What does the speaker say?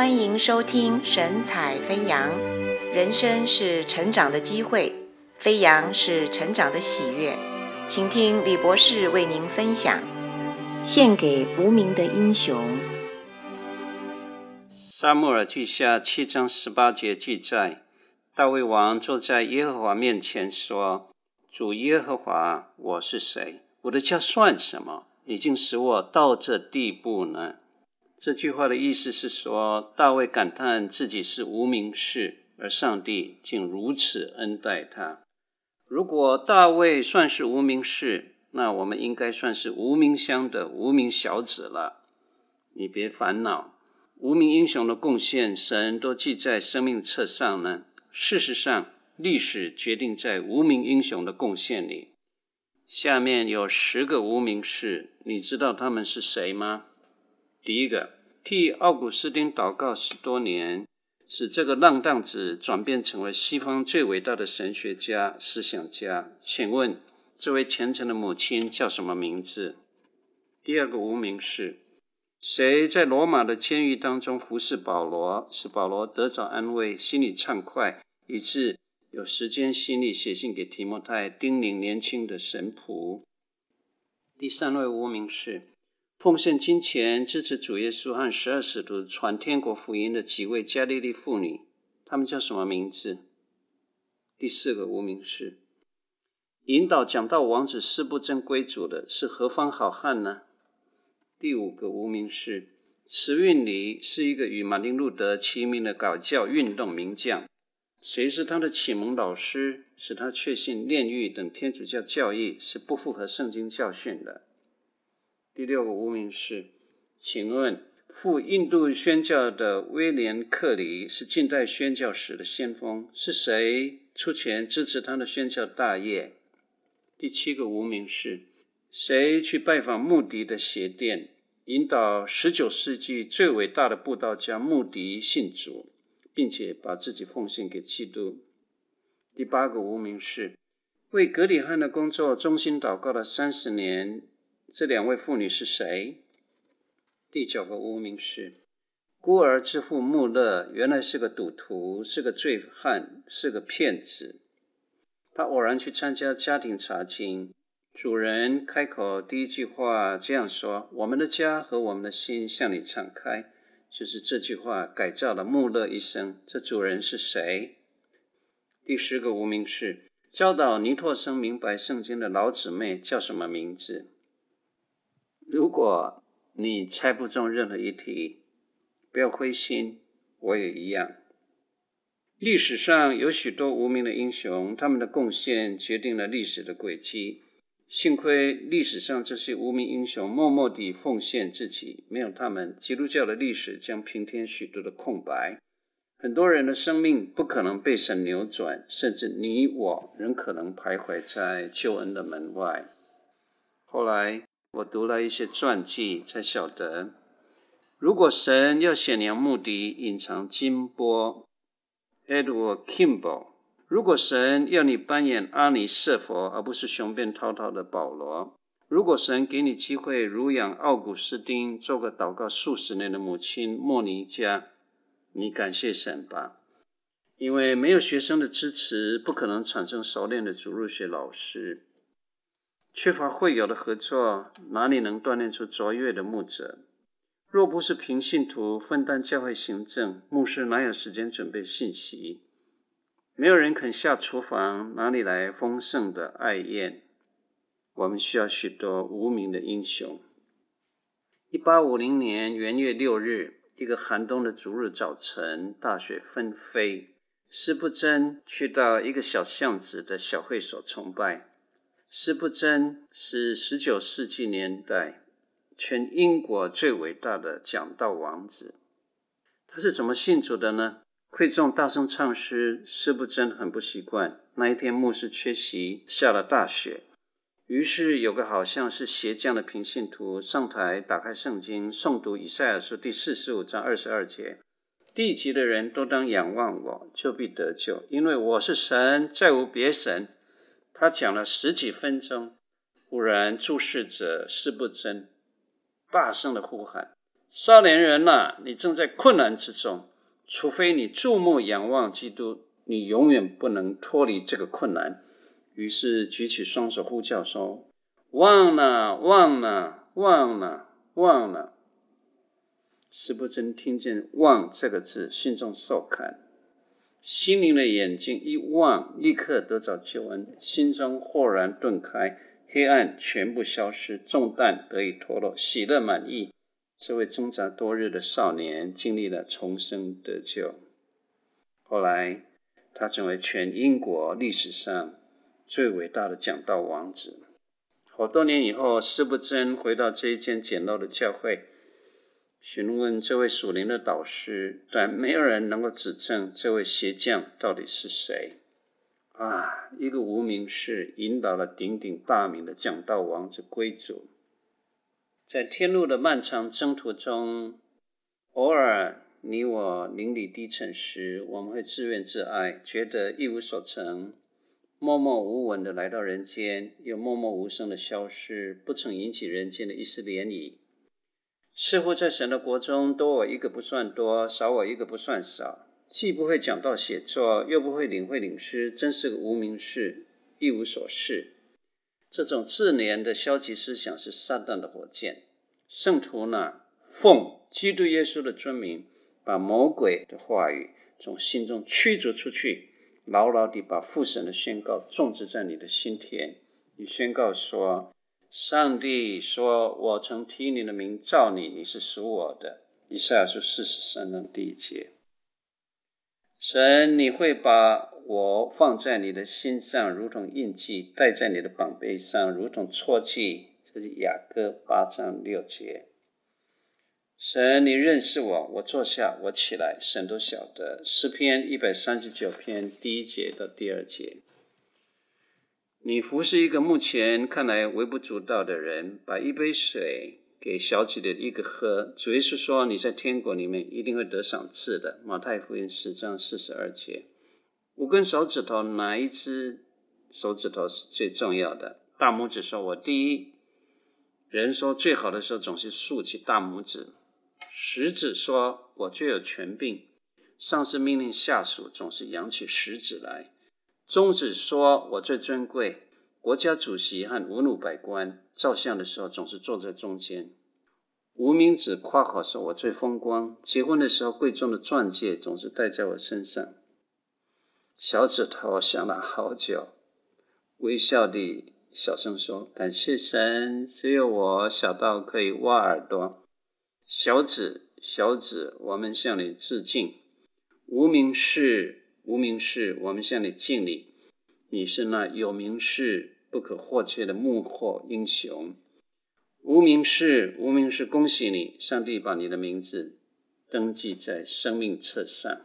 欢迎收听神采飞扬，人生是成长的机会，飞扬是成长的喜悦。请听李博士为您分享，献给无名的英雄。撒母耳记下七章十八节记载，大卫王坐在耶和华面前说：“主耶和华，我是谁？我的家算什么？已经使我到这地步呢？”这句话的意思是说，大卫感叹自己是无名氏，而上帝竟如此恩待他。如果大卫算是无名氏，那我们应该算是无名乡的无名小子了。你别烦恼，无名英雄的贡献，神都记在生命册上呢。事实上，历史决定在无名英雄的贡献里。下面有十个无名氏，你知道他们是谁吗？第一个，替奥古斯丁祷告十多年，使这个浪荡子转变成为西方最伟大的神学家、思想家。请问，这位虔诚的母亲叫什么名字？第二个无名氏，谁在罗马的监狱当中服侍保罗，使保罗得着安慰，心里畅快，以致有时间心力写信给提摩太，叮咛年轻的神仆。第三位无名氏。奉献金钱支持主耶稣和十二使徒传天国福音的几位加利利妇女，她们叫什么名字？第四个无名氏，引导讲道王子司布真归主的是何方好汉呢？第五个无名氏，慈运理是一个与马丁路德齐名的搞教运动名将，谁是他的启蒙老师，使他确信炼狱等天主教教义是不符合圣经教训的？第六个无名氏，请问赴印度宣教的威廉·克里是近代宣教史的先锋，是谁出钱支持他的宣教大业？第七个无名氏，谁去拜访穆迪的鞋店，引导十九世纪最伟大的布道家穆迪信主，并且把自己奉献给基督？第八个无名氏，为格里翰的工作忠心祷告了三十年。这两位妇女是谁？第九个无名氏，孤儿之父穆勒原来是个赌徒，是个罪犯，是个骗子。他偶然去参加家庭查经，主人开口第一句话这样说：“我们的家和我们的心向你敞开。”就是这句话改造了穆勒一生。这主人是谁？第十个无名氏，教导尼托生明白圣经的老姊妹叫什么名字？如果你猜不中任何一题，不要灰心，我也一样。历史上有许多无名的英雄，他们的贡献决定了历史的轨迹。幸亏历史上这些无名英雄默默地奉献自己，没有他们，基督教的历史将平添许多的空白。很多人的生命不可能被神扭转，甚至你我仍可能徘徊在救恩的门外。后来。我读了一些传记，才晓得，如果神要显扬穆迪隐藏金波 （Edward Kimball），如果神要你扮演阿尼色弗而不是雄辩滔滔的保罗，如果神给你机会如养奥古斯丁，做个祷告数十年的母亲莫尼加，你感谢神吧，因为没有学生的支持，不可能产生熟练的主入学老师。缺乏会友的合作，哪里能锻炼出卓越的牧者？若不是平信徒分担教会行政，牧师哪有时间准备信息？没有人肯下厨房，哪里来丰盛的爱宴？我们需要许多无名的英雄。一八五零年元月六日，一个寒冬的逐日早晨，大雪纷飞，司布真去到一个小巷子的小会所崇拜。司布真是十九世纪年代全英国最伟大的讲道王子。他是怎么信主的呢？会众大声唱诗，司布真很不习惯。那一天牧师缺席，下了大雪，于是有个好像是鞋匠的平信徒上台，打开圣经，诵读以赛亚书第四十五章二十二节：地极的人都当仰望我，就必得救，因为我是神，再无别神。他讲了十几分钟，忽然注视着司布真，大声的呼喊：“少年人呐、你正在困难之中，除非你注目仰望基督，你永远不能脱离这个困难。于是举起双手呼叫说：“望哪，望哪，望哪，望哪！”司布真听见“望”这个字，心中受砍，心灵的眼睛一望，立刻得着救恩，心中豁然顿开，黑暗全部消失，重担得以脱落，喜乐满溢。这位挣扎多日的少年经历了重生得救，后来他成为全英国历史上最伟大的讲道王子。好多年以后，司布真回到这一间简陋的教会。询问这位属灵的导师，但没有人能够指证这位鞋匠到底是谁。啊，一个无名氏引导了鼎鼎大名的讲道王子归主。在天路的漫长征途中，偶尔你我灵里低沉时，我们会自怨自艾，觉得一无所成，默默无闻的来到人间，又默默无声的消失，不曾引起人间的一丝涟漪。似乎在神的国中，多我一个不算多，少我一个不算少。既不会讲道写作，又不会领会领诗，真是个无名氏，一无所事。这种自怜的消极思想是撒旦的火箭。圣徒呢，奉基督耶稣的尊名，把魔鬼的话语从心中驱逐出去，牢牢地把父神的宣告种植在你的心田。你宣告说。上帝说：“我曾提你的名召你，你是属我的。”以赛亚书四十三章第一节。神，你会把我放在你的心上，如同印记；戴在你的膀臂上，如同戳记。这是雅歌八章六节。神，你认识我，我坐下，我起来，神都晓得。诗篇一百三十九篇第一节到第二节。你服侍一个目前看来微不足道的人，把一杯水给小子的一个喝。主耶稣说：“你在天国里面一定会得赏赐的。”马太福音十章四十二节。五根手指头哪一只手指头是最重要的？大拇指说：“我第一。”人说最好的时候总是竖起大拇指。食指说：“我最有权柄。”上司命令下属总是扬起食指来。中指说：“我最尊贵。”国家主席和文武百官照相的时候总是坐在中间。无名指夸口说：“我最风光。”结婚的时候，贵重的钻戒总是戴在我身上。小指头想了好久，微笑地小声说：“感谢神，只有我小到可以挖耳朵。”小指，小指，我们向你致敬。无名氏。无名氏，我们向你敬礼。你是那有名氏、不可或缺的幕后英雄。无名氏，无名氏，恭喜你！上帝把你的名字登记在生命册上。